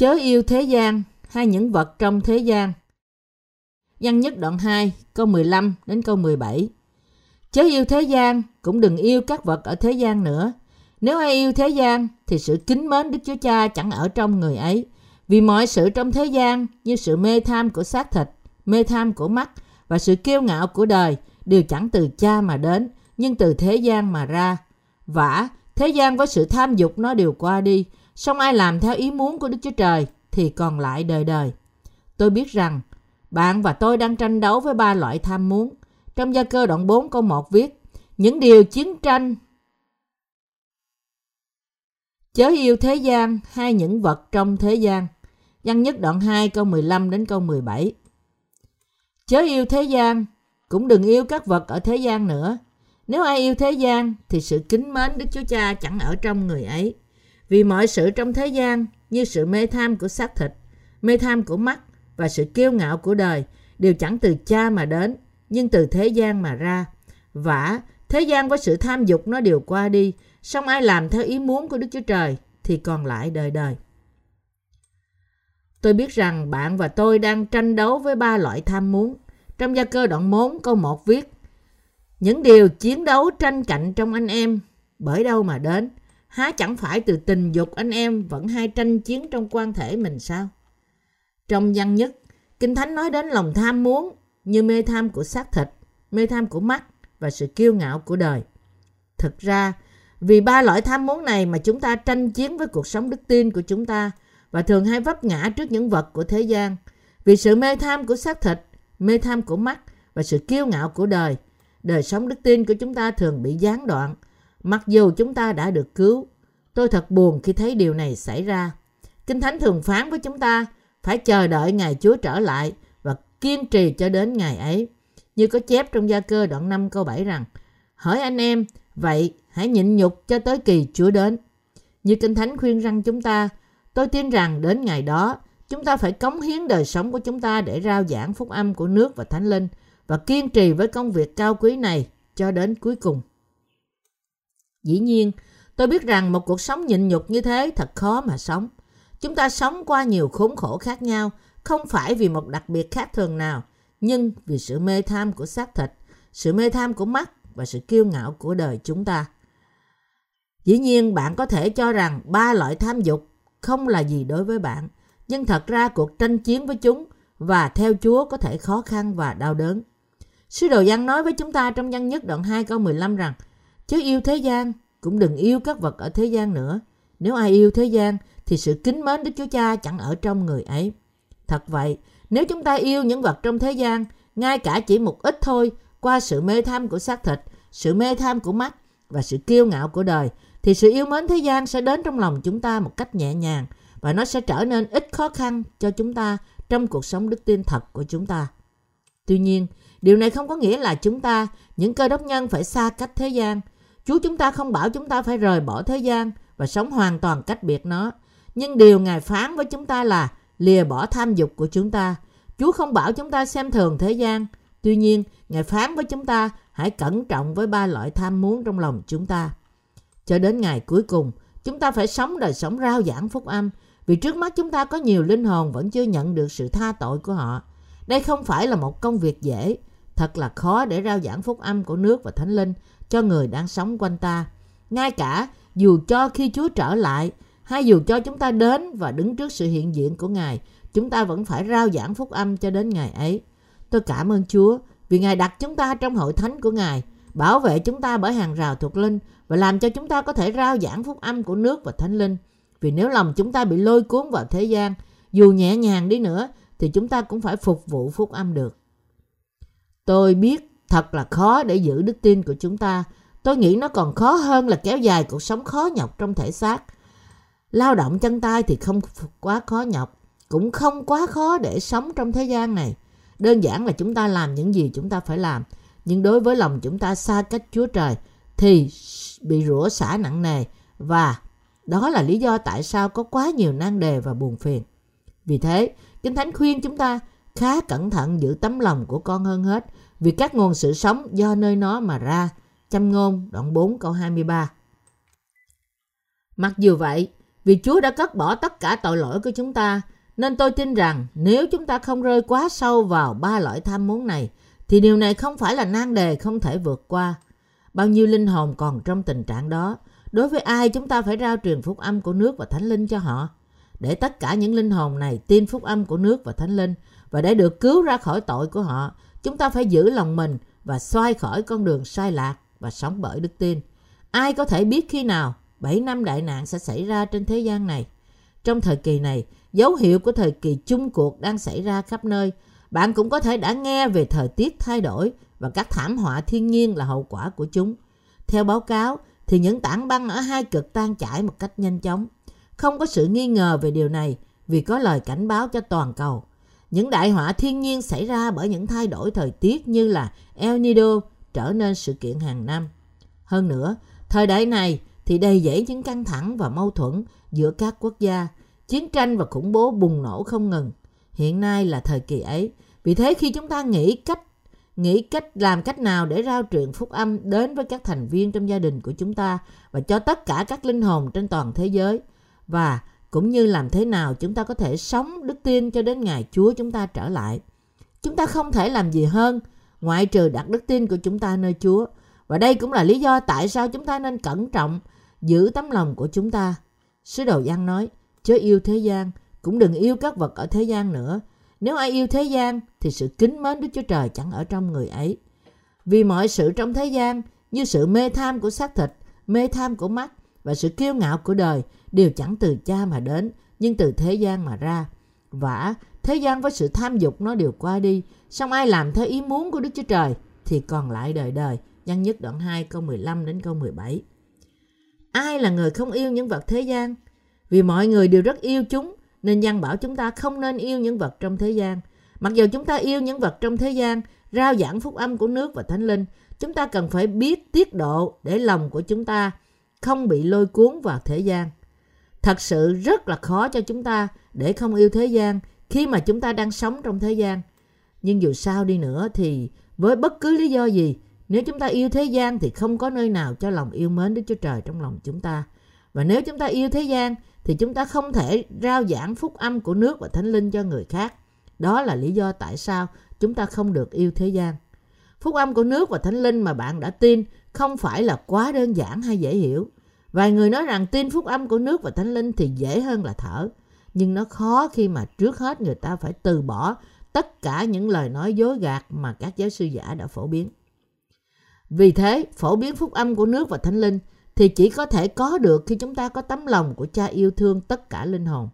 Chớ yêu thế gian hay những vật trong thế gian. Văn nhất đoạn 2, câu 15 đến câu 17. Chớ yêu thế gian, cũng đừng yêu các vật ở thế gian nữa. Nếu ai yêu thế gian, thì sự kính mến Đức Chúa Cha chẳng ở trong người ấy. Vì mọi sự trong thế gian, như sự mê tham của xác thịt, mê tham của mắt và sự kiêu ngạo của đời, đều chẳng từ cha mà đến, nhưng từ thế gian mà ra. Vả, thế gian với sự tham dục nó đều qua đi, song ai làm theo ý muốn của Đức Chúa Trời thì còn lại đời đời. Tôi biết rằng bạn và tôi đang tranh đấu với ba loại tham muốn. Trong gia cơ đoạn 4 câu 1 viết Những điều chiến tranh Chớ yêu thế gian hay những vật trong thế gian. Văn nhất đoạn 2 câu 15 đến câu 17. Chớ yêu thế gian, cũng đừng yêu các vật ở thế gian nữa. Nếu ai yêu thế gian thì sự kính mến Đức Chúa Cha chẳng ở trong người ấy. Vì mọi sự trong thế gian như sự mê tham của xác thịt, mê tham của mắt và sự kiêu ngạo của đời đều chẳng từ cha mà đến, nhưng từ thế gian mà ra. Vả, thế gian với sự tham dục nó đều qua đi, song ai làm theo ý muốn của Đức Chúa Trời thì còn lại đời đời. Tôi biết rằng bạn và tôi đang tranh đấu với ba loại tham muốn. Trong gia cơ đoạn 4 câu 1 viết Những điều chiến đấu tranh cạnh trong anh em bởi đâu mà đến? Há chẳng phải từ tình dục anh em vẫn hay tranh chiến trong quan thể mình sao? Trong văn nhất, Kinh Thánh nói đến lòng tham muốn như mê tham của xác thịt, mê tham của mắt và sự kiêu ngạo của đời. Thực ra, vì ba loại tham muốn này mà chúng ta tranh chiến với cuộc sống đức tin của chúng ta và thường hay vấp ngã trước những vật của thế gian. Vì sự mê tham của xác thịt, mê tham của mắt và sự kiêu ngạo của đời, đời sống đức tin của chúng ta thường bị gián đoạn, mặc dù chúng ta đã được cứu. Tôi thật buồn khi thấy điều này xảy ra. Kinh Thánh thường phán với chúng ta phải chờ đợi ngày Chúa trở lại và kiên trì cho đến ngày ấy. Như có chép trong gia cơ đoạn 5 câu 7 rằng Hỡi anh em, vậy hãy nhịn nhục cho tới kỳ Chúa đến. Như Kinh Thánh khuyên rằng chúng ta, tôi tin rằng đến ngày đó, chúng ta phải cống hiến đời sống của chúng ta để rao giảng phúc âm của nước và thánh linh và kiên trì với công việc cao quý này cho đến cuối cùng. Dĩ nhiên, tôi biết rằng một cuộc sống nhịn nhục như thế thật khó mà sống. Chúng ta sống qua nhiều khốn khổ khác nhau, không phải vì một đặc biệt khác thường nào, nhưng vì sự mê tham của xác thịt, sự mê tham của mắt và sự kiêu ngạo của đời chúng ta. Dĩ nhiên bạn có thể cho rằng ba loại tham dục không là gì đối với bạn, nhưng thật ra cuộc tranh chiến với chúng và theo Chúa có thể khó khăn và đau đớn. Sứ đồ Giăng nói với chúng ta trong văn nhất đoạn 2 câu 15 rằng Chứ yêu thế gian, cũng đừng yêu các vật ở thế gian nữa. Nếu ai yêu thế gian thì sự kính mến Đức Chúa Cha chẳng ở trong người ấy. Thật vậy, nếu chúng ta yêu những vật trong thế gian, ngay cả chỉ một ít thôi, qua sự mê tham của xác thịt, sự mê tham của mắt và sự kiêu ngạo của đời, thì sự yêu mến thế gian sẽ đến trong lòng chúng ta một cách nhẹ nhàng và nó sẽ trở nên ít khó khăn cho chúng ta trong cuộc sống đức tin thật của chúng ta. Tuy nhiên, điều này không có nghĩa là chúng ta, những cơ đốc nhân phải xa cách thế gian. Chúa chúng ta không bảo chúng ta phải rời bỏ thế gian và sống hoàn toàn cách biệt nó. Nhưng điều Ngài phán với chúng ta là lìa bỏ tham dục của chúng ta. Chúa không bảo chúng ta xem thường thế gian. Tuy nhiên, Ngài phán với chúng ta hãy cẩn trọng với ba loại tham muốn trong lòng chúng ta. Cho đến ngày cuối cùng, chúng ta phải sống đời sống rao giảng phúc âm vì trước mắt chúng ta có nhiều linh hồn vẫn chưa nhận được sự tha tội của họ. Đây không phải là một công việc dễ, thật là khó để rao giảng phúc âm của nước và thánh linh cho người đang sống quanh ta. Ngay cả dù cho khi Chúa trở lại, hay dù cho chúng ta đến và đứng trước sự hiện diện của Ngài, chúng ta vẫn phải rao giảng phúc âm cho đến ngày ấy. Tôi cảm ơn Chúa vì Ngài đặt chúng ta trong hội thánh của Ngài, bảo vệ chúng ta bởi hàng rào thuộc linh và làm cho chúng ta có thể rao giảng phúc âm của nước và thánh linh. Vì nếu lòng chúng ta bị lôi cuốn vào thế gian, dù nhẹ nhàng đi nữa, thì chúng ta cũng phải phục vụ phúc âm được. Tôi biết thật là khó để giữ đức tin của chúng ta. Tôi nghĩ nó còn khó hơn là kéo dài cuộc sống khó nhọc trong thể xác. Lao động chân tay thì không quá khó nhọc, cũng không quá khó để sống trong thế gian này. Đơn giản là chúng ta làm những gì chúng ta phải làm. Nhưng đối với lòng chúng ta xa cách Chúa Trời thì bị rủa xả nặng nề và đó là lý do tại sao có quá nhiều nan đề và buồn phiền. Vì thế, Kinh Thánh khuyên chúng ta khá cẩn thận giữ tấm lòng của con hơn hết vì các nguồn sự sống do nơi nó mà ra. Châm ngôn đoạn 4 câu 23 Mặc dù vậy, Vì Chúa đã cất bỏ tất cả tội lỗi của chúng ta, nên tôi tin rằng nếu chúng ta không rơi quá sâu vào ba loại tham muốn này, thì điều này không phải là nan đề không thể vượt qua. Bao nhiêu linh hồn còn trong tình trạng đó, đối với ai chúng ta phải rao truyền phúc âm của nước và thánh linh cho họ. Để tất cả những linh hồn này tin phúc âm của nước và thánh linh và để được cứu ra khỏi tội của họ, chúng ta phải giữ lòng mình và xoay khỏi con đường sai lạc và sống bởi đức tin. Ai có thể biết khi nào 7 năm đại nạn sẽ xảy ra trên thế gian này? Trong thời kỳ này, dấu hiệu của thời kỳ chung cuộc đang xảy ra khắp nơi. Bạn cũng có thể đã nghe về thời tiết thay đổi và các thảm họa thiên nhiên là hậu quả của chúng. Theo báo cáo, thì những tảng băng ở hai cực tan chảy một cách nhanh chóng. Không có sự nghi ngờ về điều này vì có lời cảnh báo cho toàn cầu. Những đại họa thiên nhiên xảy ra bởi những thay đổi thời tiết như là El Nido trở nên sự kiện hàng năm. Hơn nữa, thời đại này thì đầy dẫy những căng thẳng và mâu thuẫn giữa các quốc gia, chiến tranh và khủng bố bùng nổ không ngừng. Hiện nay là thời kỳ ấy. Vì thế khi chúng ta nghĩ cách nghĩ cách làm cách nào để rao truyền phúc âm đến với các thành viên trong gia đình của chúng ta và cho tất cả các linh hồn trên toàn thế giới và cũng như làm thế nào chúng ta có thể sống đức tin cho đến ngày Chúa chúng ta trở lại. Chúng ta không thể làm gì hơn ngoại trừ đặt đức tin của chúng ta nơi Chúa. Và đây cũng là lý do tại sao chúng ta nên cẩn trọng giữ tấm lòng của chúng ta. Sứ đồ Giăng nói, chớ yêu thế gian, cũng đừng yêu các vật ở thế gian nữa. Nếu ai yêu thế gian thì sự kính mến Đức Chúa Trời chẳng ở trong người ấy. Vì mọi sự trong thế gian như sự mê tham của xác thịt, mê tham của mắt và sự kiêu ngạo của đời đều chẳng từ cha mà đến, nhưng từ thế gian mà ra. Vả, thế gian với sự tham dục nó đều qua đi, song ai làm theo ý muốn của Đức Chúa Trời thì còn lại đời đời. Văn nhất đoạn 2 câu 15 đến câu 17. Ai là người không yêu những vật thế gian? Vì mọi người đều rất yêu chúng, nên văn bảo chúng ta không nên yêu những vật trong thế gian. Mặc dù chúng ta yêu những vật trong thế gian, rao giảng phúc âm của nước và thánh linh, chúng ta cần phải biết tiết độ để lòng của chúng ta không bị lôi cuốn vào thế gian. Thật sự rất là khó cho chúng ta để không yêu thế gian khi mà chúng ta đang sống trong thế gian. Nhưng dù sao đi nữa thì với bất cứ lý do gì, nếu chúng ta yêu thế gian thì không có nơi nào cho lòng yêu mến Đức Chúa Trời trong lòng chúng ta. Và nếu chúng ta yêu thế gian thì chúng ta không thể rao giảng phúc âm của nước và thánh linh cho người khác. Đó là lý do tại sao chúng ta không được yêu thế gian. Phúc âm của nước và thánh linh mà bạn đã tin không phải là quá đơn giản hay dễ hiểu. Vài người nói rằng tin phúc âm của nước và thánh linh thì dễ hơn là thở. Nhưng nó khó khi mà trước hết người ta phải từ bỏ tất cả những lời nói dối gạt mà các giáo sư giả đã phổ biến. Vì thế, phổ biến phúc âm của nước và thánh linh thì chỉ có thể có được khi chúng ta có tấm lòng của cha yêu thương tất cả linh hồn.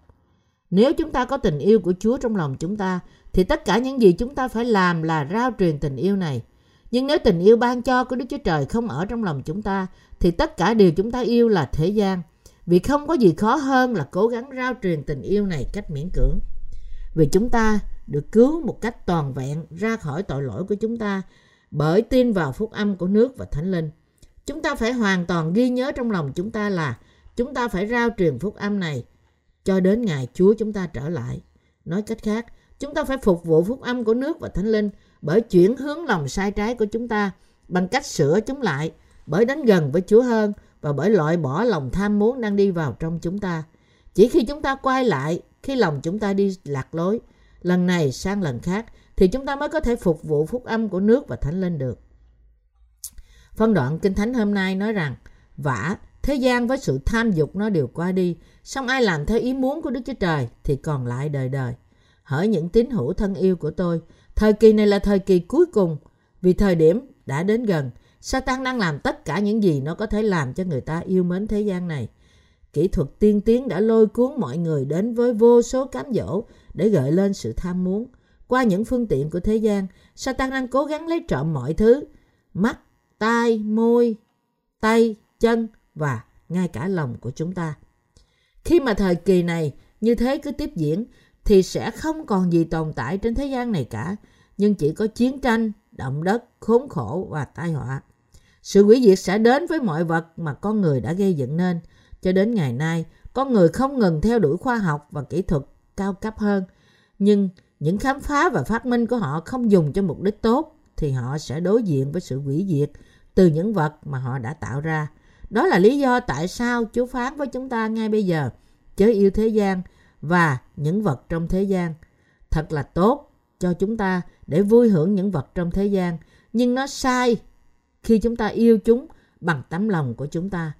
Nếu chúng ta có tình yêu của Chúa trong lòng chúng ta, thì tất cả những gì chúng ta phải làm là rao truyền tình yêu này. Nhưng nếu tình yêu ban cho của Đức Chúa Trời không ở trong lòng chúng ta, thì tất cả điều chúng ta yêu là thế gian. Vì không có gì khó hơn là cố gắng rao truyền tình yêu này cách miễn cưỡng. Vì chúng ta được cứu một cách toàn vẹn ra khỏi tội lỗi của chúng ta bởi tin vào phúc âm của nước và thánh linh. Chúng ta phải hoàn toàn ghi nhớ trong lòng chúng ta là chúng ta phải rao truyền phúc âm này cho đến ngày Chúa chúng ta trở lại. Nói cách khác, chúng ta phải phục vụ phúc âm của nước và thánh linh bởi chuyển hướng lòng sai trái của chúng ta bằng cách sửa chúng lại, bởi đến gần với Chúa hơn và bởi loại bỏ lòng tham muốn đang đi vào trong chúng ta. Chỉ khi chúng ta quay lại, khi lòng chúng ta đi lạc lối, lần này sang lần khác, thì chúng ta mới có thể phục vụ phúc âm của nước và thánh linh được. Phân đoạn Kinh Thánh hôm nay nói rằng, vả, thế gian với sự tham dục nó đều qua đi, song ai làm theo ý muốn của Đức Chúa Trời thì còn lại đời đời. Hỡi những tín hữu thân yêu của tôi, thời kỳ này là thời kỳ cuối cùng, vì thời điểm đã đến gần, Satan đang làm tất cả những gì nó có thể làm cho người ta yêu mến thế gian này. Kỹ thuật tiên tiến đã lôi cuốn mọi người đến với vô số cám dỗ để gợi lên sự tham muốn. Qua những phương tiện của thế gian, Satan đang cố gắng lấy trộm mọi thứ. Mắt, tai, môi, tay, chân và ngay cả lòng của chúng ta. Khi mà thời kỳ này như thế cứ tiếp diễn thì sẽ không còn gì tồn tại trên thế gian này cả, nhưng chỉ có chiến tranh, động đất, khốn khổ và tai họa. Sự hủy diệt sẽ đến với mọi vật mà con người đã gây dựng nên. Cho đến ngày nay, con người không ngừng theo đuổi khoa học và kỹ thuật cao cấp hơn. Nhưng những khám phá và phát minh của họ không dùng cho mục đích tốt thì họ sẽ đối diện với sự hủy diệt từ những vật mà họ đã tạo ra. Đó là lý do tại sao Chúa phán với chúng ta ngay bây giờ. chớ yêu thế gian và những vật trong thế gian. Thật là tốt cho chúng ta để vui hưởng những vật trong thế gian, nhưng nó sai khi chúng ta yêu chúng bằng tấm lòng của chúng ta.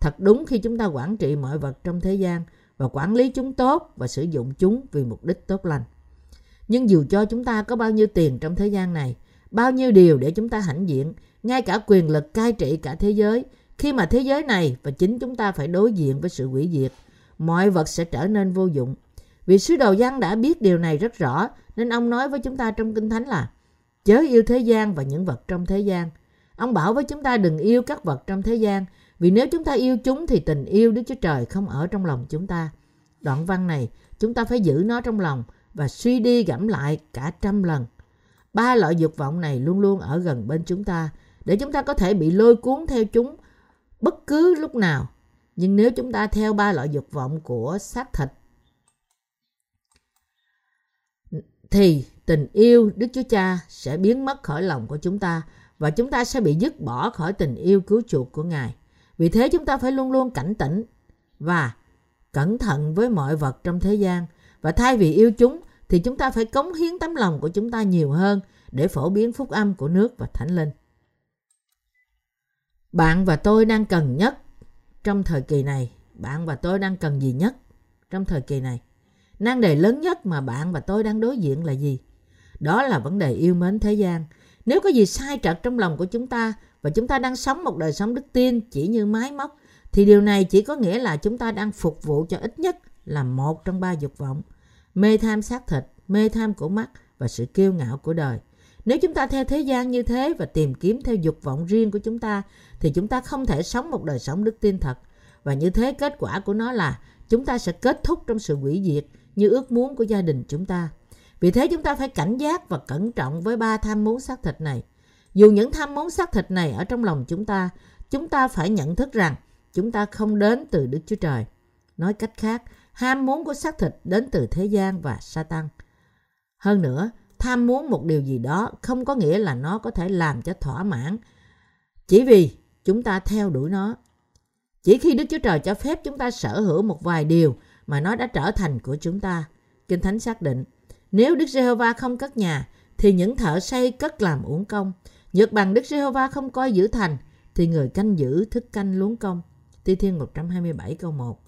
Thật đúng khi chúng ta quản trị mọi vật trong thế gian và quản lý chúng tốt và sử dụng chúng vì mục đích tốt lành. Nhưng dù cho chúng ta có bao nhiêu tiền trong thế gian này, bao nhiêu điều để chúng ta hãnh diện, ngay cả quyền lực cai trị cả thế giới, khi mà thế giới này và chính chúng ta phải đối diện với sự hủy diệt, mọi vật sẽ trở nên vô dụng. Vì sứ đồ Giăng đã biết điều này rất rõ, nên ông nói với chúng ta trong Kinh Thánh là chớ yêu thế gian và những vật trong thế gian. Ông bảo với chúng ta đừng yêu các vật trong thế gian, vì nếu chúng ta yêu chúng thì tình yêu Đức Chúa Trời không ở trong lòng chúng ta. Đoạn văn này, chúng ta phải giữ nó trong lòng và suy đi gẫm lại cả trăm lần. Ba loại dục vọng này luôn luôn ở gần bên chúng ta để chúng ta có thể bị lôi cuốn theo chúng bất cứ lúc nào. Nhưng nếu chúng ta theo ba loại dục vọng của xác thịt, thì tình yêu Đức Chúa Cha sẽ biến mất khỏi lòng của chúng ta và chúng ta sẽ bị dứt bỏ khỏi tình yêu cứu chuộc của Ngài. Vì thế chúng ta phải luôn luôn cảnh tỉnh và cẩn thận với mọi vật trong thế gian và thay vì yêu chúng, thì chúng ta phải cống hiến tấm lòng của chúng ta nhiều hơn để phổ biến phúc âm của nước và thánh linh. Bạn và tôi đang cần nhất trong thời kỳ này. Bạn và tôi đang cần gì nhất trong thời kỳ này? Nan đề lớn nhất mà bạn và tôi đang đối diện là gì? Đó là vấn đề yêu mến thế gian. Nếu có gì sai trật trong lòng của chúng ta và chúng ta đang sống một đời sống đức tin chỉ như máy móc, thì điều này chỉ có nghĩa là chúng ta đang phục vụ cho ít nhất là một trong ba dục vọng. Mê tham xác thịt, mê tham của mắt và sự kiêu ngạo của đời. Nếu chúng ta theo thế gian như thế và tìm kiếm theo dục vọng riêng của chúng ta, thì chúng ta không thể sống một đời sống đức tin thật. Và như thế kết quả của nó là chúng ta sẽ kết thúc trong sự hủy diệt như ước muốn của gia đình chúng ta. Vì thế chúng ta phải cảnh giác và cẩn trọng với ba tham muốn xác thịt này. Dù những tham muốn xác thịt này ở trong lòng chúng ta, chúng ta phải nhận thức rằng chúng ta không đến từ Đức Chúa Trời. Nói cách khác, ham muốn của xác thịt đến từ thế gian và Satan. Hơn nữa, tham muốn một điều gì đó không có nghĩa là nó có thể làm cho thỏa mãn chỉ vì chúng ta theo đuổi nó. Chỉ khi Đức Chúa Trời cho phép chúng ta sở hữu một vài điều mà nó đã trở thành của chúng ta. Kinh Thánh xác định, nếu Đức Giê-hô-va không cất nhà, thì những thợ xây cất làm uổng công. Nhược bằng Đức Giê-hô-va không coi giữ thành, thì người canh giữ thức canh luống công. Thi Thiên 127 câu 1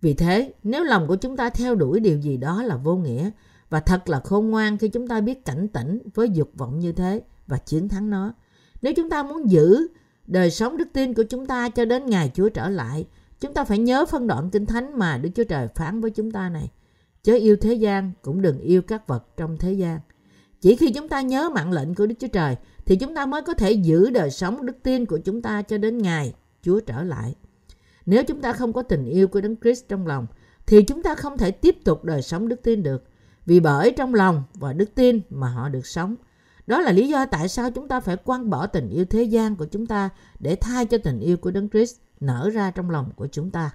Vì thế, nếu lòng của chúng ta theo đuổi điều gì đó là vô nghĩa và thật là khôn ngoan khi chúng ta biết cảnh tỉnh với dục vọng như thế và chiến thắng nó. Nếu chúng ta muốn giữ đời sống đức tin của chúng ta cho đến ngày Chúa trở lại, chúng ta phải nhớ phân đoạn kinh thánh mà Đức Chúa Trời phán với chúng ta này. Chớ yêu thế gian, cũng đừng yêu các vật trong thế gian. Chỉ khi chúng ta nhớ mạng lệnh của Đức Chúa Trời thì chúng ta mới có thể giữ đời sống đức tin của chúng ta cho đến ngày Chúa trở lại. Nếu chúng ta không có tình yêu của Đấng Christ trong lòng thì chúng ta không thể tiếp tục đời sống đức tin được. Vì bởi trong lòng và đức tin mà họ được sống. Đó là lý do tại sao chúng ta phải quăng bỏ tình yêu thế gian của chúng ta để thay cho tình yêu của Đấng Christ nở ra trong lòng của chúng ta.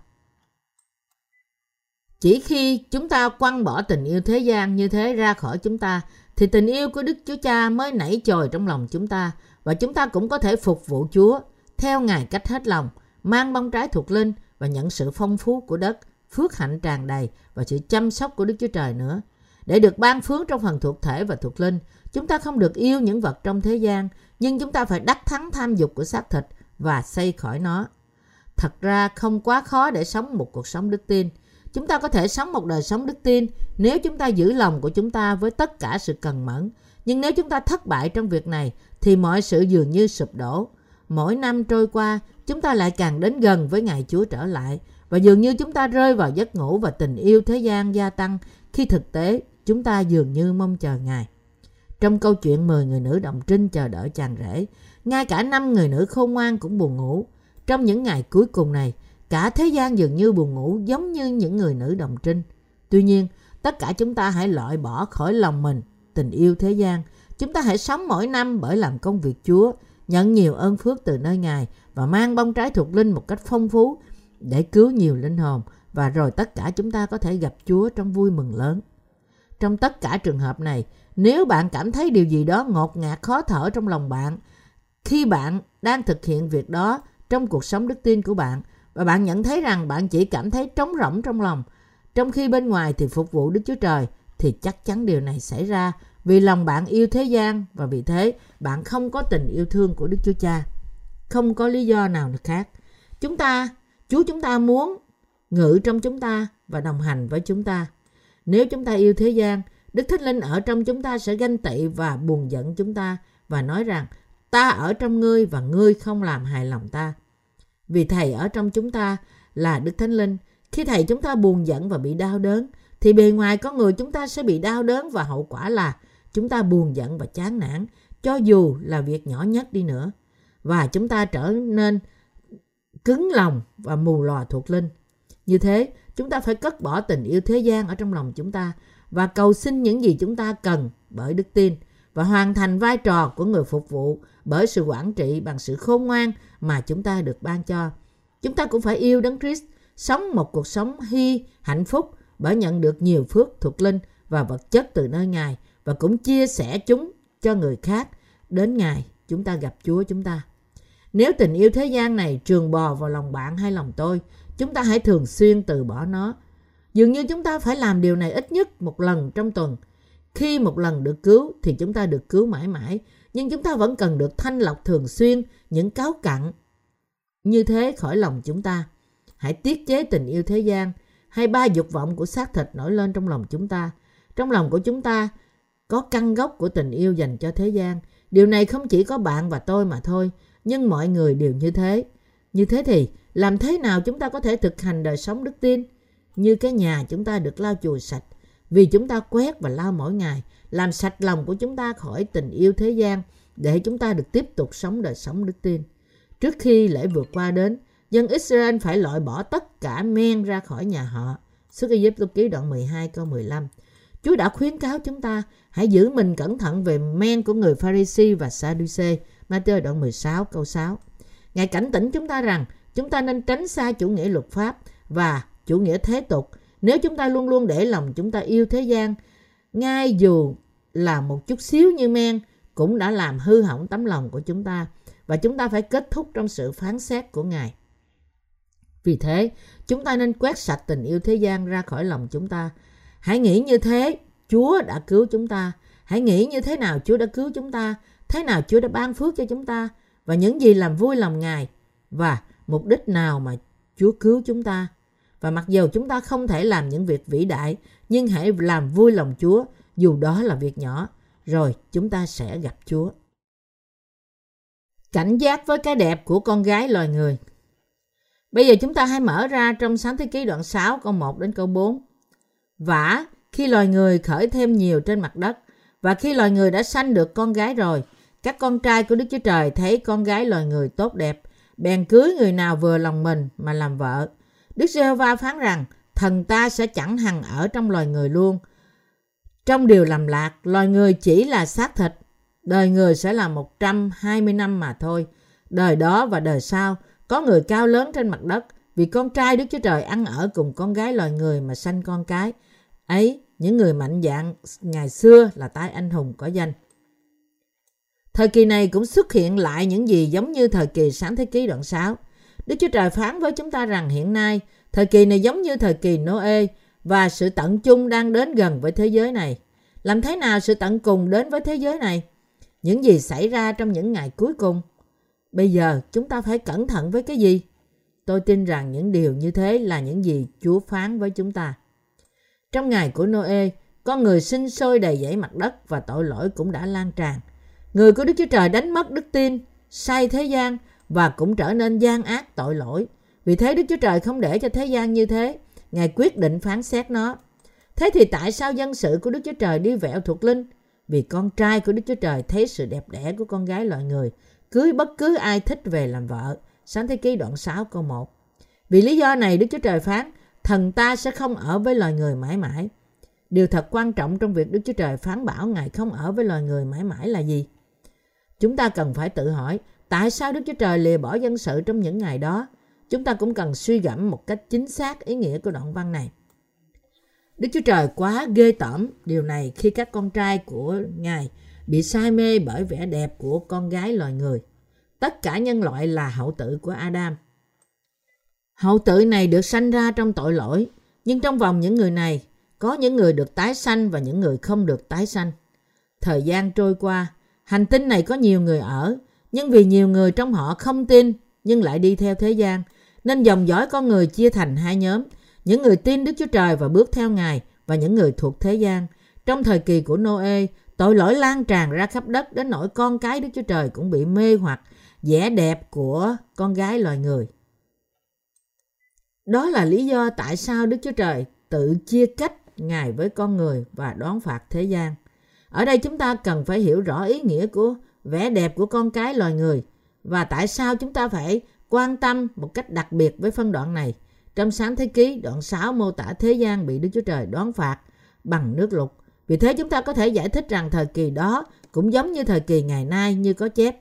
Chỉ khi chúng ta quăng bỏ tình yêu thế gian như thế ra khỏi chúng ta thì tình yêu của Đức Chúa Cha mới nảy chồi trong lòng chúng ta và chúng ta cũng có thể phục vụ Chúa theo Ngài cách hết lòng, mang bông trái thuộc linh và nhận sự phong phú của đất, phước hạnh tràn đầy và sự chăm sóc của Đức Chúa Trời nữa. Để được ban phước trong phần thuộc thể và thuộc linh, chúng ta không được yêu những vật trong thế gian, nhưng chúng ta phải đắc thắng tham dục của xác thịt và xây khỏi nó. Thật ra không quá khó để sống một cuộc sống đức tin. Chúng ta có thể sống một đời sống đức tin nếu chúng ta giữ lòng của chúng ta với tất cả sự cần mẫn. Nhưng nếu chúng ta thất bại trong việc này thì mọi sự dường như sụp đổ. Mỗi năm trôi qua, chúng ta lại càng đến gần với ngày Chúa trở lại và dường như chúng ta rơi vào giấc ngủ và tình yêu thế gian gia tăng khi thực tế chúng ta dường như mong chờ Ngài. Trong câu chuyện 10 người nữ đồng trinh chờ đợi chàng rể, ngay cả năm người nữ khôn ngoan cũng buồn ngủ. Trong những ngày cuối cùng này, cả thế gian dường như buồn ngủ giống như những người nữ đồng trinh. Tuy nhiên, tất cả chúng ta hãy loại bỏ khỏi lòng mình tình yêu thế gian. Chúng ta hãy sống mỗi năm bởi làm công việc Chúa, nhận nhiều ơn phước từ nơi Ngài và mang bông trái thuộc linh một cách phong phú để cứu nhiều linh hồn và rồi tất cả chúng ta có thể gặp Chúa trong vui mừng lớn. Trong tất cả trường hợp này, nếu bạn cảm thấy điều gì đó ngột ngạt khó thở trong lòng bạn, khi bạn đang thực hiện việc đó trong cuộc sống đức tin của bạn và bạn nhận thấy rằng bạn chỉ cảm thấy trống rỗng trong lòng, trong khi bên ngoài thì phục vụ Đức Chúa Trời, thì chắc chắn điều này xảy ra vì lòng bạn yêu thế gian và vì thế bạn không có tình yêu thương của Đức Chúa Cha. Không có lý do nào khác. Chúng ta, Chúa chúng ta muốn ngự trong chúng ta và đồng hành với chúng ta. Nếu chúng ta yêu thế gian, Đức Thánh Linh ở trong chúng ta sẽ ganh tị và buồn giận chúng ta và nói rằng ta ở trong ngươi và ngươi không làm hài lòng ta. Vì Thầy ở trong chúng ta là Đức Thánh Linh. Khi Thầy chúng ta buồn giận và bị đau đớn, thì bề ngoài có người chúng ta sẽ bị đau đớn và hậu quả là chúng ta buồn giận và chán nản, cho dù là việc nhỏ nhất đi nữa. Và chúng ta trở nên cứng lòng và mù lòa thuộc linh. Như thế, chúng ta phải cất bỏ tình yêu thế gian ở trong lòng chúng ta và cầu xin những gì chúng ta cần bởi đức tin và hoàn thành vai trò của người phục vụ bởi sự quản trị bằng sự khôn ngoan mà chúng ta được ban cho. Chúng ta cũng phải yêu Đấng Christ, sống một cuộc sống hy, hạnh phúc bởi nhận được nhiều phước thuộc linh và vật chất từ nơi Ngài và cũng chia sẻ chúng cho người khác đến ngày chúng ta gặp Chúa chúng ta. Nếu tình yêu thế gian này trường bò vào lòng bạn hay lòng tôi, chúng ta hãy thường xuyên từ bỏ nó. Dường như chúng ta phải làm điều này ít nhất một lần trong tuần. Khi một lần được cứu thì chúng ta được cứu mãi mãi, nhưng chúng ta vẫn cần được thanh lọc thường xuyên những cáo cặn như thế khỏi lòng chúng ta. Hãy tiết chế tình yêu thế gian hay ba dục vọng của xác thịt nổi lên trong lòng chúng ta. Trong lòng của chúng ta có căn gốc của tình yêu dành cho thế gian. Điều này không chỉ có bạn và tôi mà thôi, nhưng mọi người đều như thế. Như thế thì làm thế nào chúng ta có thể thực hành đời sống đức tin? Như cái nhà chúng ta được lau chùi sạch vì chúng ta quét và lau mỗi ngày, làm sạch lòng của chúng ta khỏi tình yêu thế gian để chúng ta được tiếp tục sống đời sống đức tin. Trước khi lễ vượt qua đến, dân Israel phải loại bỏ tất cả men ra khỏi nhà họ. Sức Ai Cập ký đoạn 12 câu 15. Chúa đã khuyến cáo chúng ta hãy giữ mình cẩn thận về men của người Pharisee và Sadducee. Matthew đoạn 16 câu 6. Ngài cảnh tỉnh chúng ta rằng chúng ta nên tránh xa chủ nghĩa luật pháp và chủ nghĩa thế tục. Nếu chúng ta luôn luôn để lòng chúng ta yêu thế gian, ngay dù là một chút xíu như men, cũng đã làm hư hỏng tấm lòng của chúng ta và chúng ta phải kết thúc trong sự phán xét của Ngài. Vì thế, chúng ta nên quét sạch tình yêu thế gian ra khỏi lòng chúng ta. Hãy nghĩ như thế, Chúa đã cứu chúng ta. Hãy nghĩ như thế nào Chúa đã cứu chúng ta, thế nào Chúa đã ban phước cho chúng ta và những gì làm vui lòng Ngài và mục đích nào mà Chúa cứu chúng ta. Và mặc dù chúng ta không thể làm những việc vĩ đại, nhưng hãy làm vui lòng Chúa, dù đó là việc nhỏ, rồi chúng ta sẽ gặp Chúa. Cảnh giác với cái đẹp của con gái loài người Bây giờ chúng ta hãy mở ra trong sáng thế ký đoạn 6 câu 1 đến câu 4. Vả, khi loài người khởi thêm nhiều trên mặt đất, và khi loài người đã sanh được con gái rồi, các con trai của Đức Chúa Trời thấy con gái loài người tốt đẹp, bèn cưới người nào vừa lòng mình mà làm vợ. Đức giê va phán rằng, thần ta sẽ chẳng hằng ở trong loài người luôn. Trong điều làm lạc, loài người chỉ là xác thịt, đời người sẽ là 120 năm mà thôi. Đời đó và đời sau, có người cao lớn trên mặt đất, vì con trai Đức Chúa Trời ăn ở cùng con gái loài người mà sanh con cái. Ấy, những người mạnh dạng ngày xưa là tái anh hùng có danh. Thời kỳ này cũng xuất hiện lại những gì giống như thời kỳ sáng thế ký đoạn 6. Đức Chúa Trời phán với chúng ta rằng hiện nay, thời kỳ này giống như thời kỳ Noe và sự tận chung đang đến gần với thế giới này. Làm thế nào sự tận cùng đến với thế giới này? Những gì xảy ra trong những ngày cuối cùng? Bây giờ chúng ta phải cẩn thận với cái gì? Tôi tin rằng những điều như thế là những gì Chúa phán với chúng ta. Trong ngày của Noe, con người sinh sôi đầy dãy mặt đất và tội lỗi cũng đã lan tràn. Người của Đức Chúa Trời đánh mất đức tin, sai thế gian và cũng trở nên gian ác tội lỗi. Vì thế Đức Chúa Trời không để cho thế gian như thế. Ngài quyết định phán xét nó. Thế thì tại sao dân sự của Đức Chúa Trời đi vẹo thuộc linh? Vì con trai của Đức Chúa Trời thấy sự đẹp đẽ của con gái loài người, cưới bất cứ ai thích về làm vợ. Sáng thế ký đoạn 6 câu 1. Vì lý do này Đức Chúa Trời phán, thần ta sẽ không ở với loài người mãi mãi. Điều thật quan trọng trong việc Đức Chúa Trời phán bảo Ngài không ở với loài người mãi mãi là gì? Chúng ta cần phải tự hỏi, tại sao Đức Chúa Trời lìa bỏ dân sự trong những ngày đó? Chúng ta cũng cần suy gẫm một cách chính xác ý nghĩa của đoạn văn này. Đức Chúa Trời quá ghê tởm điều này khi các con trai của Ngài bị say mê bởi vẻ đẹp của con gái loài người. Tất cả nhân loại là hậu tự của Adam. Hậu tự này được sanh ra trong tội lỗi, nhưng trong vòng những người này, có những người được tái sanh và những người không được tái sanh. Thời gian trôi qua, hành tinh này có nhiều người ở, nhưng vì nhiều người trong họ không tin nhưng lại đi theo thế gian, nên dòng dõi con người chia thành hai nhóm, những người tin Đức Chúa Trời và bước theo Ngài và những người thuộc thế gian. Trong thời kỳ của Noe, tội lỗi lan tràn ra khắp đất đến nỗi con cái Đức Chúa Trời cũng bị mê hoặc vẻ đẹp của con gái loài người. Đó là lý do tại sao Đức Chúa Trời tự chia cách Ngài với con người và đón phạt thế gian. Ở đây chúng ta cần phải hiểu rõ ý nghĩa của vẻ đẹp của con cái loài người và tại sao chúng ta phải quan tâm một cách đặc biệt với phân đoạn này. Trong sáng thế ký, đoạn 6 mô tả thế gian bị Đức Chúa Trời đón phạt bằng nước lục. Vì thế chúng ta có thể giải thích rằng thời kỳ đó cũng giống như thời kỳ ngày nay như có chép.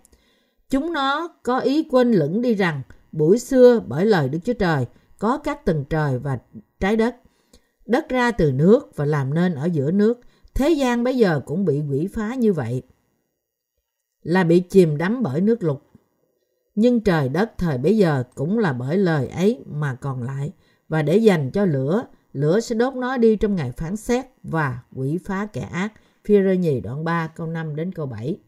Chúng nó có ý quên lửng đi rằng buổi xưa bởi lời Đức Chúa Trời có các tầng trời và trái đất. Đất ra từ nước và làm nên ở giữa nước. Thế gian bây giờ cũng bị quỷ phá như vậy. Là bị chìm đắm bởi nước lục. Nhưng trời đất thời bấy giờ cũng là bởi lời ấy mà còn lại. Và để dành cho lửa, lửa sẽ đốt nó đi trong ngày phán xét và quỷ phá kẻ ác. Phi rơ nhì đoạn 3 câu 5 đến câu 7.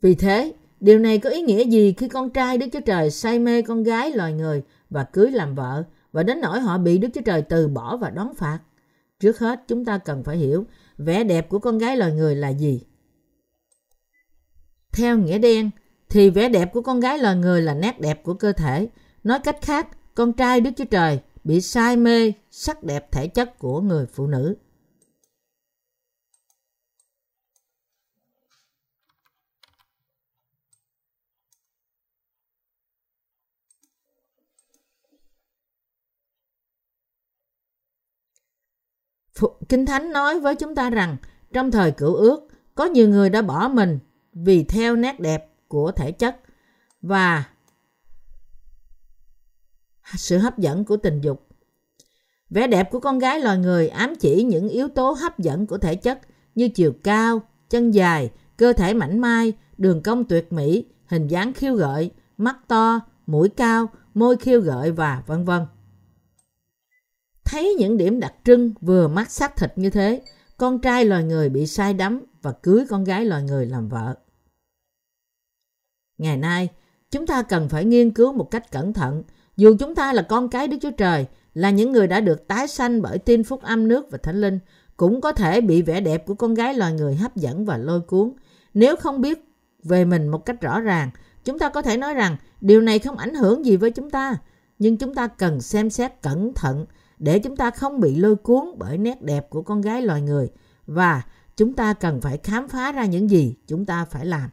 Vì thế, điều này có ý nghĩa gì khi con trai Đức Chúa Trời say mê con gái loài người và cưới làm vợ và đến nỗi họ bị Đức Chúa Trời từ bỏ và đón phạt? Trước hết, chúng ta cần phải hiểu vẻ đẹp của con gái loài người là gì. Theo nghĩa đen, thì vẻ đẹp của con gái loài người là nét đẹp của cơ thể. Nói cách khác, con trai Đức Chúa Trời bị say mê sắc đẹp thể chất của người phụ nữ. Kinh Thánh nói với chúng ta rằng trong thời cựu ước có nhiều người đã bỏ mình vì theo nét đẹp của thể chất và sự hấp dẫn của tình dục. Vẻ đẹp của con gái loài người ám chỉ những yếu tố hấp dẫn của thể chất như chiều cao, chân dài, cơ thể mảnh mai, đường cong tuyệt mỹ, hình dáng khiêu gợi, mắt to, mũi cao, môi khiêu gợi và vân vân. Thấy những điểm đặc trưng vừa mắt sắc thịt như thế, con trai loài người bị sai đắm và cưới con gái loài người làm vợ. Ngày nay, chúng ta cần phải nghiên cứu một cách cẩn thận. Dù chúng ta là con cái Đức Chúa Trời, là những người đã được tái sanh bởi tin phúc âm nước và thánh linh, cũng có thể bị vẻ đẹp của con gái loài người hấp dẫn và lôi cuốn. Nếu không biết về mình một cách rõ ràng, chúng ta có thể nói rằng điều này không ảnh hưởng gì với chúng ta. Nhưng chúng ta cần xem xét cẩn thận để chúng ta không bị lôi cuốn bởi nét đẹp của con gái loài người và chúng ta cần phải khám phá ra những gì chúng ta phải làm.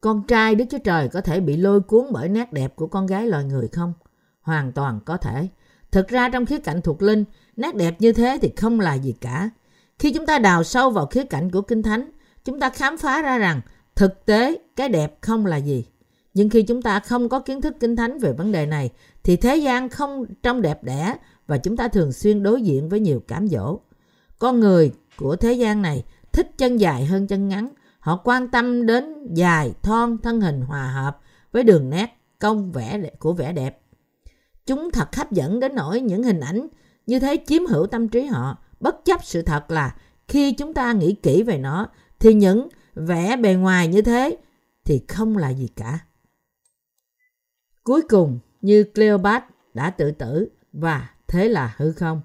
Con trai Đức Chúa Trời có thể bị lôi cuốn bởi nét đẹp của con gái loài người không? Hoàn toàn có thể. Thực ra trong khía cạnh thuộc linh, nét đẹp như thế thì không là gì cả. Khi chúng ta đào sâu vào khía cạnh của Kinh Thánh, chúng ta khám phá ra rằng thực tế cái đẹp không là gì. Nhưng khi chúng ta không có kiến thức Kinh Thánh về vấn đề này, thì thế gian không trong đẹp đẽ và chúng ta thường xuyên đối diện với nhiều cám dỗ. Con người của thế gian này thích chân dài hơn chân ngắn, Họ quan tâm đến dài, thon, thân hình hòa hợp với đường nét, công vẽ của vẻ đẹp. Chúng thật hấp dẫn đến nỗi những hình ảnh như thế chiếm hữu tâm trí họ, bất chấp sự thật là khi chúng ta nghĩ kỹ về nó thì những vẻ bề ngoài như thế thì không là gì cả. Cuối cùng, như Cleopat đã tự tử và thế là hư không.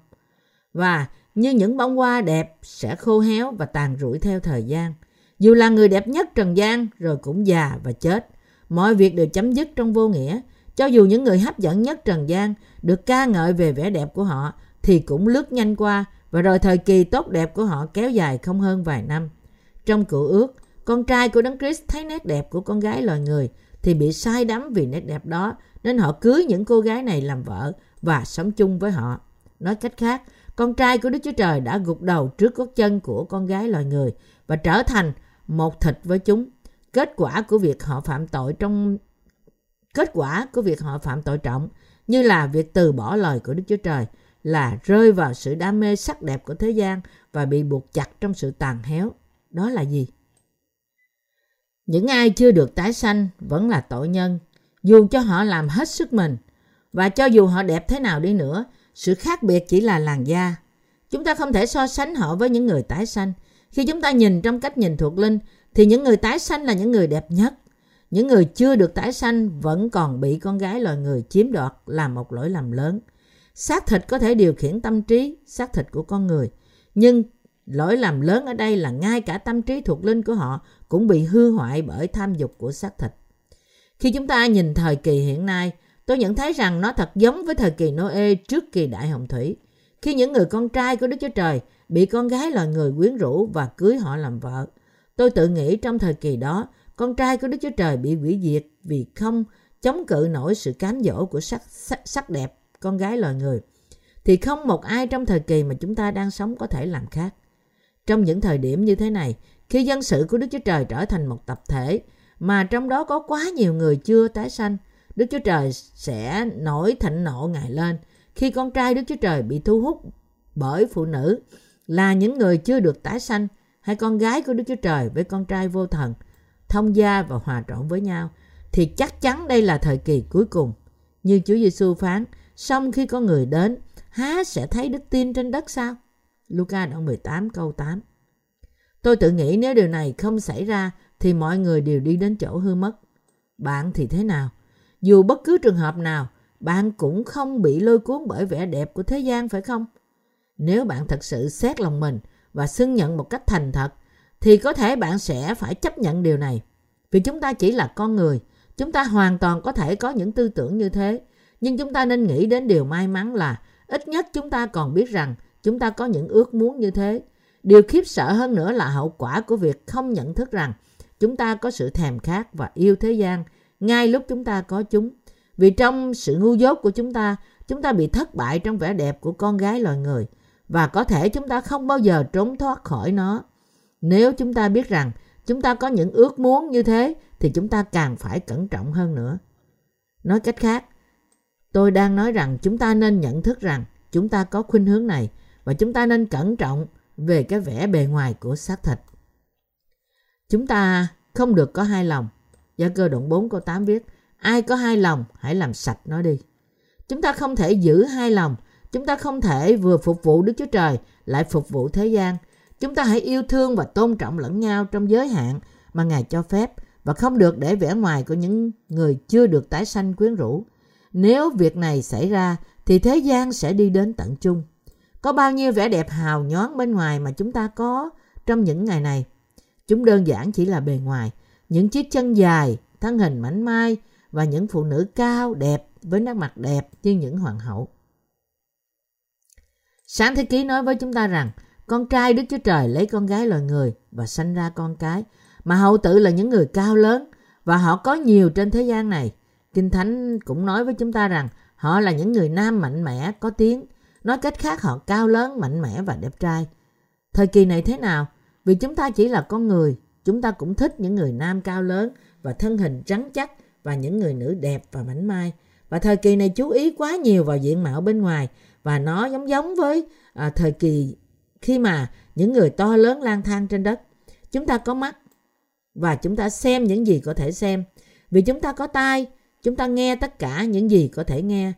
Và như những bông hoa đẹp sẽ khô héo và tàn rủi theo thời gian. Dù là người đẹp nhất trần gian rồi cũng già và chết. Mọi việc đều chấm dứt trong vô nghĩa. Cho dù những người hấp dẫn nhất trần gian được ca ngợi về vẻ đẹp của họ thì cũng lướt nhanh qua và rồi thời kỳ tốt đẹp của họ kéo dài không hơn vài năm. Trong cựu ước, con trai của Đấng Christ thấy nét đẹp của con gái loài người thì bị sai đắm vì nét đẹp đó nên họ cưới những cô gái này làm vợ và sống chung với họ. Nói cách khác, con trai của Đức Chúa Trời đã gục đầu trước gót chân của con gái loài người và trở thành một thịt với chúng. Kết quả của việc họ phạm tội trong kết quả của việc họ phạm tội trọng như là việc từ bỏ lời của Đức Chúa Trời là rơi vào sự đam mê sắc đẹp của thế gian và bị buộc chặt trong sự tàn héo. Đó là gì? Những ai chưa được tái sanh vẫn là tội nhân dù cho họ làm hết sức mình và cho dù họ đẹp thế nào đi nữa, sự khác biệt chỉ là làn da. Chúng ta không thể so sánh họ với những người tái sanh. Khi chúng ta nhìn trong cách nhìn thuộc linh, thì những người tái sanh là những người đẹp nhất. Những người chưa được tái sanh vẫn còn bị con gái loài người chiếm đoạt là một lỗi lầm lớn. Xác thịt có thể điều khiển tâm trí, xác thịt của con người. Nhưng lỗi lầm lớn ở đây là ngay cả tâm trí thuộc linh của họ cũng bị hư hoại bởi tham dục của xác thịt. Khi chúng ta nhìn thời kỳ hiện nay, tôi nhận thấy rằng nó thật giống với thời kỳ Noe trước kỳ đại hồng thủy. Khi những người con trai của Đức Chúa Trời bị con gái là người quyến rũ và cưới họ làm vợ. Tôi tự nghĩ trong thời kỳ đó, con trai của Đức Chúa Trời bị hủy diệt vì không chống cự nổi sự cám dỗ của sắc, sắc, sắc đẹp con gái loài người. Thì không một ai trong thời kỳ mà chúng ta đang sống có thể làm khác. Trong những thời điểm như thế này, khi dân sự của Đức Chúa Trời trở thành một tập thể, mà trong đó có quá nhiều người chưa tái sanh, Đức Chúa Trời sẽ nổi thịnh nộ Ngài lên. Khi con trai Đức Chúa Trời bị thu hút bởi phụ nữ là những người chưa được tái sanh hay con gái của Đức Chúa Trời với con trai vô thần, thông gia và hòa trộn với nhau, thì chắc chắn đây là thời kỳ cuối cùng. Như Chúa Giêsu phán, xong khi có người đến, há sẽ thấy đức tin trên đất sao? Luca đoạn 18 câu 8 Tôi tự nghĩ nếu điều này không xảy ra thì mọi người đều đi đến chỗ hư mất. Bạn thì thế nào? Dù bất cứ trường hợp nào, bạn cũng không bị lôi cuốn bởi vẻ đẹp của thế gian phải không? Nếu bạn thật sự xét lòng mình và xưng nhận một cách thành thật, thì có thể bạn sẽ phải chấp nhận điều này. Vì chúng ta chỉ là con người, chúng ta hoàn toàn có thể có những tư tưởng như thế. Nhưng chúng ta nên nghĩ đến điều may mắn là ít nhất chúng ta còn biết rằng chúng ta có những ước muốn như thế. Điều khiếp sợ hơn nữa là hậu quả của việc không nhận thức rằng chúng ta có sự thèm khát và yêu thế gian ngay lúc chúng ta có chúng. Vì trong sự ngu dốt của chúng ta, chúng ta bị thất bại trong vẻ đẹp của con gái loài người và có thể chúng ta không bao giờ trốn thoát khỏi nó. Nếu chúng ta biết rằng chúng ta có những ước muốn như thế thì chúng ta càng phải cẩn trọng hơn nữa. Nói cách khác, tôi đang nói rằng chúng ta nên nhận thức rằng chúng ta có khuynh hướng này và chúng ta nên cẩn trọng về cái vẻ bề ngoài của xác thịt. Chúng ta không được có hai lòng. Gia cơ đoạn 4 câu 8 viết, Ai có hai lòng, hãy làm sạch nó đi. Chúng ta không thể giữ hai lòng. Chúng ta không thể vừa phục vụ Đức Chúa Trời, lại phục vụ thế gian. Chúng ta hãy yêu thương và tôn trọng lẫn nhau trong giới hạn mà Ngài cho phép và không được để vẻ ngoài của những người chưa được tái sanh quyến rũ. Nếu việc này xảy ra, thì thế gian sẽ đi đến tận chung. Có bao nhiêu vẻ đẹp hào nhoáng bên ngoài mà chúng ta có trong những ngày này. Chúng đơn giản chỉ là bề ngoài. Những chiếc chân dài, thân hình mảnh mai và những phụ nữ cao, đẹp với nét mặt đẹp như những hoàng hậu. Sáng Thế Ký nói với chúng ta rằng con trai Đức Chúa Trời lấy con gái loài người và sanh ra con cái, mà hậu tự là những người cao lớn và họ có nhiều trên thế gian này. Kinh Thánh cũng nói với chúng ta rằng họ là những người nam mạnh mẽ, có tiếng. Nói cách khác họ cao lớn, mạnh mẽ và đẹp trai. Thời kỳ này thế nào? Vì chúng ta chỉ là con người, chúng ta cũng thích những người nam cao lớn và thân hình trắng chắc và những người nữ đẹp và mảnh mai. Và thời kỳ này chú ý quá nhiều vào diện mạo bên ngoài và nó giống giống với à, thời kỳ khi mà những người to lớn lang thang trên đất. Chúng ta có mắt và chúng ta xem những gì có thể xem. Vì chúng ta có tai, chúng ta nghe tất cả những gì có thể nghe.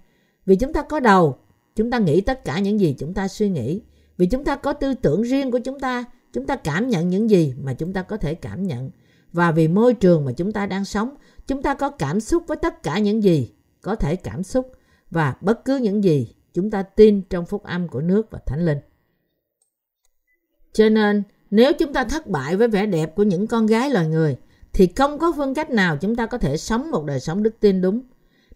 Vì chúng ta có đầu, chúng ta nghĩ tất cả những gì chúng ta suy nghĩ. Vì chúng ta có tư tưởng riêng của chúng ta, chúng ta cảm nhận những gì mà chúng ta có thể cảm nhận. Và vì môi trường mà chúng ta đang sống, chúng ta có cảm xúc với tất cả những gì có thể cảm xúc và bất cứ những gì chúng ta tin trong phúc âm của nước và thánh linh. Cho nên, nếu chúng ta thất bại với vẻ đẹp của những con gái loài người, thì không có phương cách nào chúng ta có thể sống một đời sống đức tin đúng.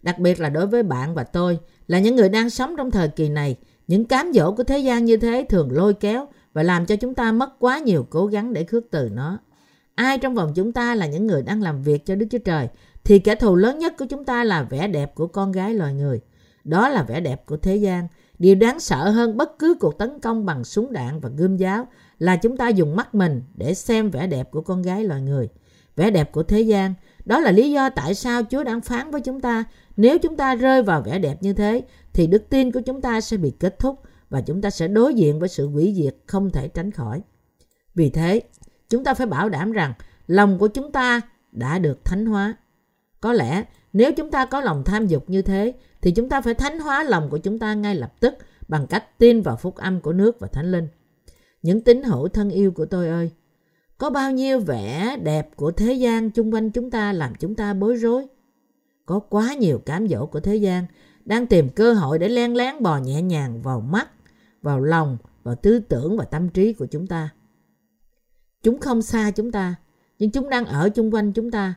Đặc biệt là đối với bạn và tôi, là những người đang sống trong thời kỳ này, những cám dỗ của thế gian như thế thường lôi kéo và làm cho chúng ta mất quá nhiều cố gắng để khước từ nó. Ai trong vòng chúng ta là những người đang làm việc cho Đức Chúa Trời, thì kẻ thù lớn nhất của chúng ta là vẻ đẹp của con gái loài người. Đó là vẻ đẹp của thế gian. Điều đáng sợ hơn bất cứ cuộc tấn công bằng súng đạn và gươm giáo là chúng ta dùng mắt mình để xem vẻ đẹp của con gái loài người. Vẻ đẹp của thế gian. Đó là lý do tại sao Chúa đang phán với chúng ta. Nếu chúng ta rơi vào vẻ đẹp như thế, thì đức tin của chúng ta sẽ bị kết thúc và chúng ta sẽ đối diện với sự hủy diệt không thể tránh khỏi. Vì thế, chúng ta phải bảo đảm rằng lòng của chúng ta đã được thánh hóa. Có lẽ Nếu chúng ta có lòng tham dục như thế, thì chúng ta phải thánh hóa lòng của chúng ta ngay lập tức bằng cách tin vào phúc âm của nước và thánh linh. Những tín hữu thân yêu của tôi ơi, có bao nhiêu vẻ đẹp của thế gian chung quanh chúng ta làm chúng ta bối rối. Có quá nhiều cám dỗ của thế gian đang tìm cơ hội để len lén bò nhẹ nhàng vào mắt, vào lòng, vào tư tưởng và tâm trí của chúng ta. Chúng không xa chúng ta, nhưng chúng đang ở chung quanh chúng ta.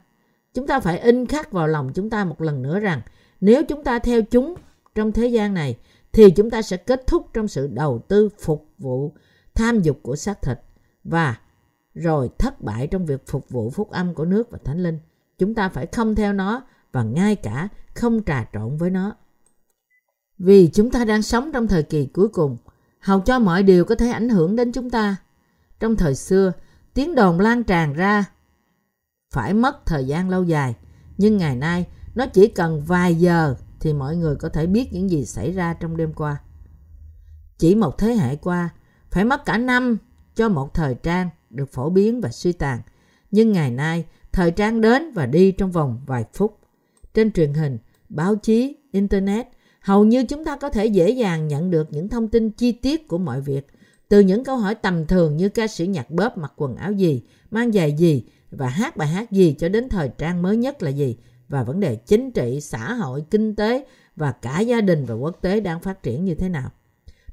Chúng ta phải in khắc vào lòng chúng ta một lần nữa rằng nếu chúng ta theo chúng trong thế gian này thì chúng ta sẽ kết thúc trong sự đầu tư phục vụ tham dục của xác thịt và rồi thất bại trong việc phục vụ phúc âm của nước và thánh linh. Chúng ta phải không theo nó và ngay cả không trà trộn với nó. Vì chúng ta đang sống trong thời kỳ cuối cùng, hầu cho mọi điều có thể ảnh hưởng đến chúng ta. Trong thời xưa, tiếng đồn lan tràn ra phải mất thời gian lâu dài, nhưng ngày nay nó chỉ cần vài giờ thì mọi người có thể biết những gì xảy ra trong đêm qua. Chỉ một thế hệ qua, phải mất cả năm cho một thời trang được phổ biến và suy tàn. Nhưng ngày nay, thời trang đến và đi trong vòng vài phút. Trên truyền hình, báo chí, Internet, hầu như chúng ta có thể dễ dàng nhận được những thông tin chi tiết của mọi việc, từ những câu hỏi tầm thường như ca sĩ nhạc bóp mặc quần áo gì, mang giày gì và hát bài hát gì cho đến thời trang mới nhất là gì và vấn đề chính trị, xã hội, kinh tế và cả gia đình và quốc tế đang phát triển như thế nào.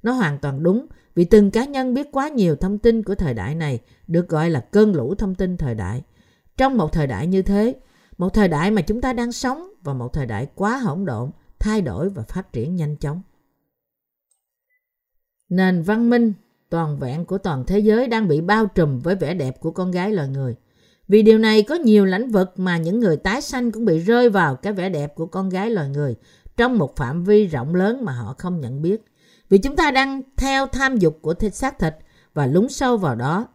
Nó hoàn toàn đúng vì từng cá nhân biết quá nhiều thông tin của thời đại này được gọi là cơn lũ thông tin thời đại. Trong một thời đại như thế, một thời đại mà chúng ta đang sống và một thời đại quá hỗn độn, thay đổi và phát triển nhanh chóng. Nền văn minh toàn vẹn của toàn thế giới đang bị bao trùm với vẻ đẹp của con gái loài người. Vì điều này có nhiều lãnh vực mà những người tái sanh cũng bị rơi vào cái vẻ đẹp của con gái loài người trong một phạm vi rộng lớn mà họ không nhận biết. Vì chúng ta đang theo tham dục của thịt xác thịt và lún sâu vào đó.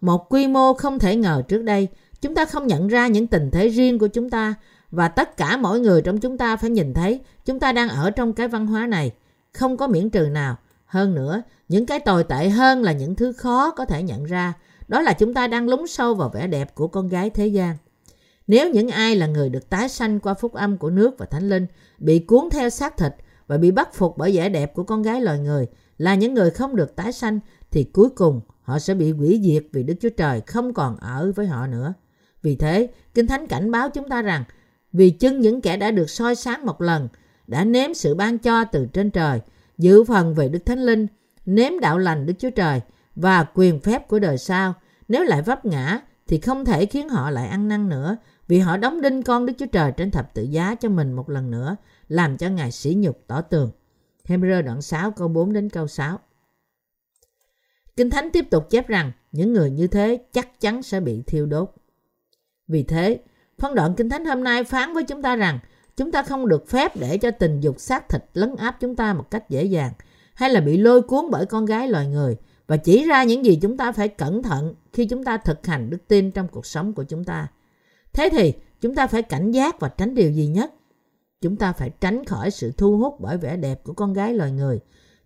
Một quy mô không thể ngờ trước đây, chúng ta không nhận ra những tình thế riêng của chúng ta và tất cả mỗi người trong chúng ta phải nhìn thấy chúng ta đang ở trong cái văn hóa này. Không có miễn trừ nào. Hơn nữa, những cái tồi tệ hơn là những thứ khó có thể nhận ra. Đó là chúng ta đang lún sâu vào vẻ đẹp của con gái thế gian. Nếu những ai là người được tái sanh qua phúc âm của nước và thánh linh bị cuốn theo xác thịt và bị bắt phục bởi vẻ đẹp của con gái loài người là những người không được tái sanh thì cuối cùng họ sẽ bị hủy diệt vì Đức Chúa Trời không còn ở với họ nữa. Vì thế, Kinh Thánh cảnh báo chúng ta rằng vì chân những kẻ đã được soi sáng một lần, đã nếm sự ban cho từ trên trời, giữ phần về Đức Thánh Linh, nếm đạo lành Đức Chúa Trời và quyền phép của đời sau. Nếu lại vấp ngã thì không thể khiến họ lại ăn năn nữa vì họ đóng đinh con Đức Chúa Trời trên thập tự giá cho mình một lần nữa làm cho Ngài sỉ nhục tỏ tường. Hebrew đoạn 6 câu 4 đến câu 6. Kinh Thánh tiếp tục chép rằng những người như thế chắc chắn sẽ bị thiêu đốt. Vì thế, phân đoạn Kinh Thánh hôm nay phán với chúng ta rằng chúng ta không được phép để cho tình dục xác thịt lấn áp chúng ta một cách dễ dàng hay là bị lôi cuốn bởi con gái loài người và chỉ ra những gì chúng ta phải cẩn thận khi chúng ta thực hành đức tin trong cuộc sống của chúng ta. Thế thì chúng ta phải cảnh giác và tránh điều gì nhất? Chúng ta phải tránh khỏi sự thu hút bởi vẻ đẹp của con gái loài người,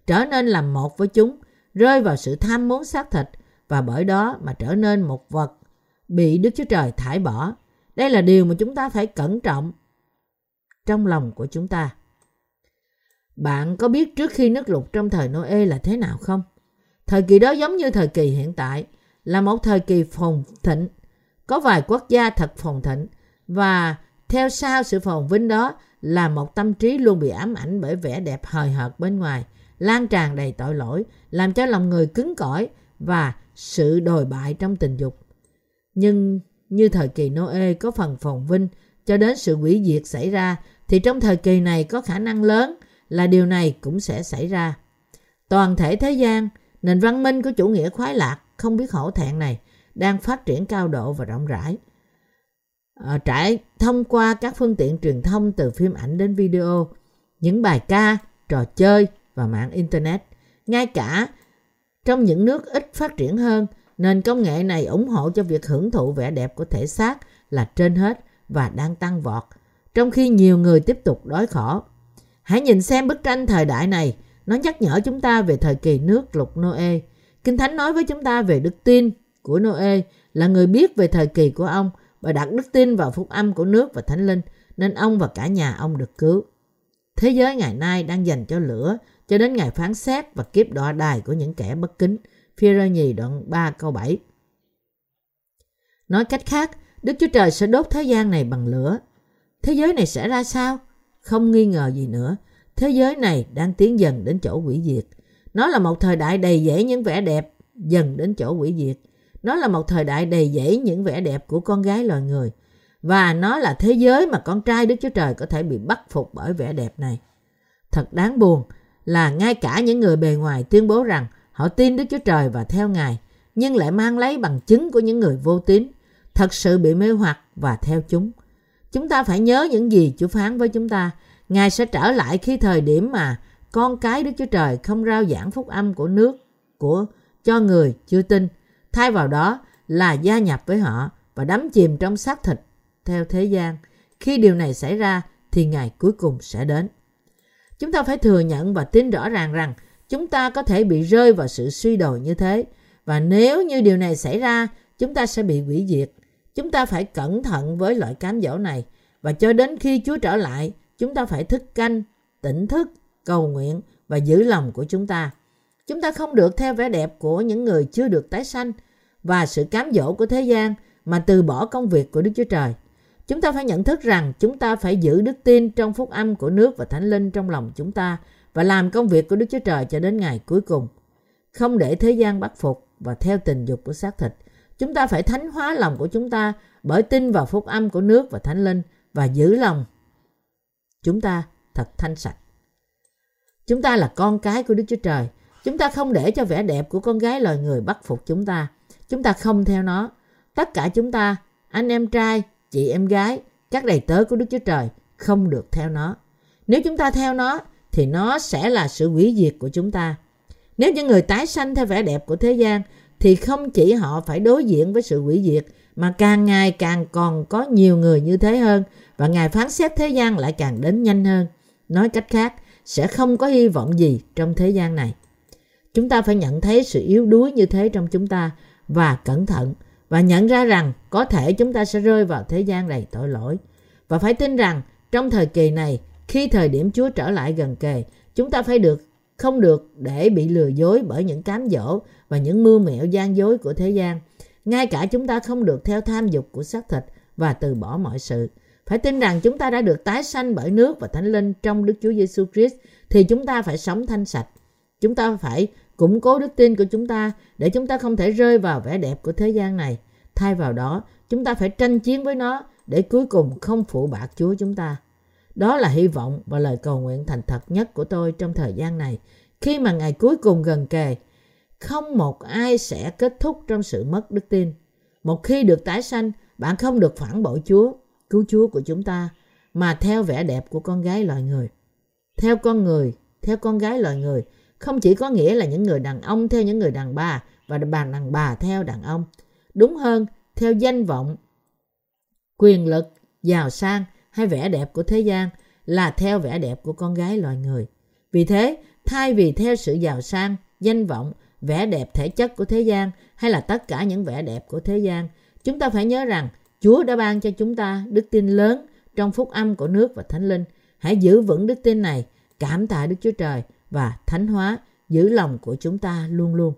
trở nên làm một với chúng, rơi vào sự tham muốn xác thịt và bởi đó mà trở nên một vật bị Đức Chúa Trời thải bỏ. Đây là điều mà chúng ta phải cẩn trọng trong lòng của chúng ta. Bạn có biết trước khi nước lụt trong thời Noe là thế nào không? Thời kỳ đó giống như thời kỳ hiện tại, là một thời kỳ phồn thịnh. Có vài quốc gia thật phồn thịnh và theo sau sự phồn vinh đó là một tâm trí luôn bị ám ảnh bởi vẻ đẹp hời hợt bên ngoài, lan tràn đầy tội lỗi, làm cho lòng người cứng cỏi và sự đồi bại trong tình dục. Nhưng như thời kỳ Noe có phần phồn vinh cho đến sự hủy diệt xảy ra thì trong thời kỳ này có khả năng lớn là điều này cũng sẽ xảy ra. Toàn thể thế gian, nền văn minh của chủ nghĩa khoái lạc không biết hổ thẹn này đang phát triển cao độ và rộng rãi à, trải thông qua các phương tiện truyền thông từ phim ảnh đến video, những bài ca, trò chơi và mạng Internet. Ngay cả trong những nước ít phát triển hơn, nền công nghệ này ủng hộ cho việc hưởng thụ vẻ đẹp của thể xác là trên hết và đang tăng vọt, trong khi nhiều người tiếp tục đói khổ. Hãy nhìn xem bức tranh thời đại này, nó nhắc nhở chúng ta về thời kỳ nước lục Noe. Kinh Thánh nói với chúng ta về đức tin của Noe là người biết về thời kỳ của ông – và đặt đức tin vào phúc âm của nước và thánh linh. nên ông và cả nhà ông được cứu. Thế giới ngày nay đang dành cho lửa cho đến ngày phán xét và kiếp đọa đài của những kẻ bất kính. Phi rơ nhì đoạn 3 câu 7 Nói cách khác, Đức Chúa Trời sẽ đốt thế gian này bằng lửa. Thế giới này sẽ ra sao? Không nghi ngờ gì nữa. Thế giới này đang tiến dần đến chỗ hủy diệt. Nó là một thời đại đầy dẫy những vẻ đẹp dần đến chỗ hủy diệt. Nó là một thời đại đầy dẫy những vẻ đẹp của con gái loài người. Và nó là thế giới mà con trai Đức Chúa Trời có thể bị bắt phục bởi vẻ đẹp này. Thật đáng buồn là ngay cả những người bề ngoài tuyên bố rằng họ tin Đức Chúa Trời và theo Ngài, nhưng lại mang lấy bằng chứng của những người vô tín, thật sự bị mê hoặc và theo chúng. Chúng ta phải nhớ những gì Chúa phán với chúng ta. Ngài sẽ trở lại khi thời điểm mà con cái Đức Chúa Trời không rao giảng phúc âm của nước của cho người chưa tin. Thay vào đó là gia nhập với họ và đắm chìm trong xác thịt theo thế gian. Khi điều này xảy ra thì ngày cuối cùng sẽ đến. Chúng ta phải thừa nhận và tin rõ ràng rằng chúng ta có thể bị rơi vào sự suy đồi như thế. Và nếu như điều này xảy ra, chúng ta sẽ bị hủy diệt. Chúng ta phải cẩn thận với loại cám dỗ này. Và cho đến khi Chúa trở lại, chúng ta phải thức canh, tỉnh thức, cầu nguyện và giữ lòng của chúng ta. Chúng ta không được theo vẻ đẹp của những người chưa được tái sanh và sự cám dỗ của thế gian mà từ bỏ công việc của Đức Chúa Trời. Chúng ta phải nhận thức rằng chúng ta phải giữ đức tin trong phúc âm của nước và thánh linh trong lòng chúng ta và làm công việc của Đức Chúa Trời cho đến ngày cuối cùng. Không để thế gian bắt phục và theo tình dục của xác thịt. Chúng ta phải thánh hóa lòng của chúng ta bởi tin vào phúc âm của nước và thánh linh và giữ lòng chúng ta thật thanh sạch. Chúng ta là con cái của Đức Chúa Trời. Chúng ta không để cho vẻ đẹp của con gái loài người bắt phục chúng ta. Chúng ta không theo nó. Tất cả chúng ta, anh em trai, chị em gái, các đầy tớ của Đức Chúa Trời không được theo nó. Nếu chúng ta theo nó thì nó sẽ là sự hủy diệt của chúng ta. Nếu những người tái sanh theo vẻ đẹp của thế gian thì không chỉ họ phải đối diện với sự hủy diệt mà càng ngày càng còn có nhiều người như thế hơn và ngài phán xét thế gian lại càng đến nhanh hơn. Nói cách khác, sẽ không có hy vọng gì trong thế gian này. Chúng ta phải nhận thấy sự yếu đuối như thế trong chúng ta và cẩn thận và nhận ra rằng có thể chúng ta sẽ rơi vào thế gian đầy tội lỗi và phải tin rằng trong thời kỳ này khi thời điểm Chúa trở lại gần kề chúng ta phải được không được để bị lừa dối bởi những cám dỗ và những mưu mẹo gian dối của thế gian ngay cả chúng ta không được theo tham dục của xác thịt và từ bỏ mọi sự phải tin rằng chúng ta đã được tái sanh bởi nước và thánh linh trong Đức Chúa Giêsu Christ thì chúng ta phải sống thanh sạch chúng ta phải củng cố đức tin của chúng ta để chúng ta không thể rơi vào vẻ đẹp của thế gian này. Thay vào đó, chúng ta phải tranh chiến với nó để cuối cùng không phụ bạc Chúa chúng ta. Đó là hy vọng và lời cầu nguyện thành thật nhất của tôi trong thời gian này. Khi mà ngày cuối cùng gần kề, không một ai sẽ kết thúc trong sự mất đức tin. Một khi được tái sanh, bạn không được phản bội Chúa, cứu Chúa của chúng ta, mà theo vẻ đẹp của con gái loài người. Theo con người, theo con gái loài người, không chỉ có nghĩa là những người đàn ông theo những người đàn bà và bà đàn bà theo đàn ông. Đúng hơn, theo danh vọng, quyền lực, giàu sang hay vẻ đẹp của thế gian là theo vẻ đẹp của con gái loài người. Vì thế, thay vì theo sự giàu sang, danh vọng, vẻ đẹp thể chất của thế gian hay là tất cả những vẻ đẹp của thế gian, chúng ta phải nhớ rằng Chúa đã ban cho chúng ta đức tin lớn trong phúc âm của nước và thánh linh. Hãy giữ vững đức tin này, cảm tạ Đức Chúa Trời và thánh hóa giữ lòng của chúng ta luôn luôn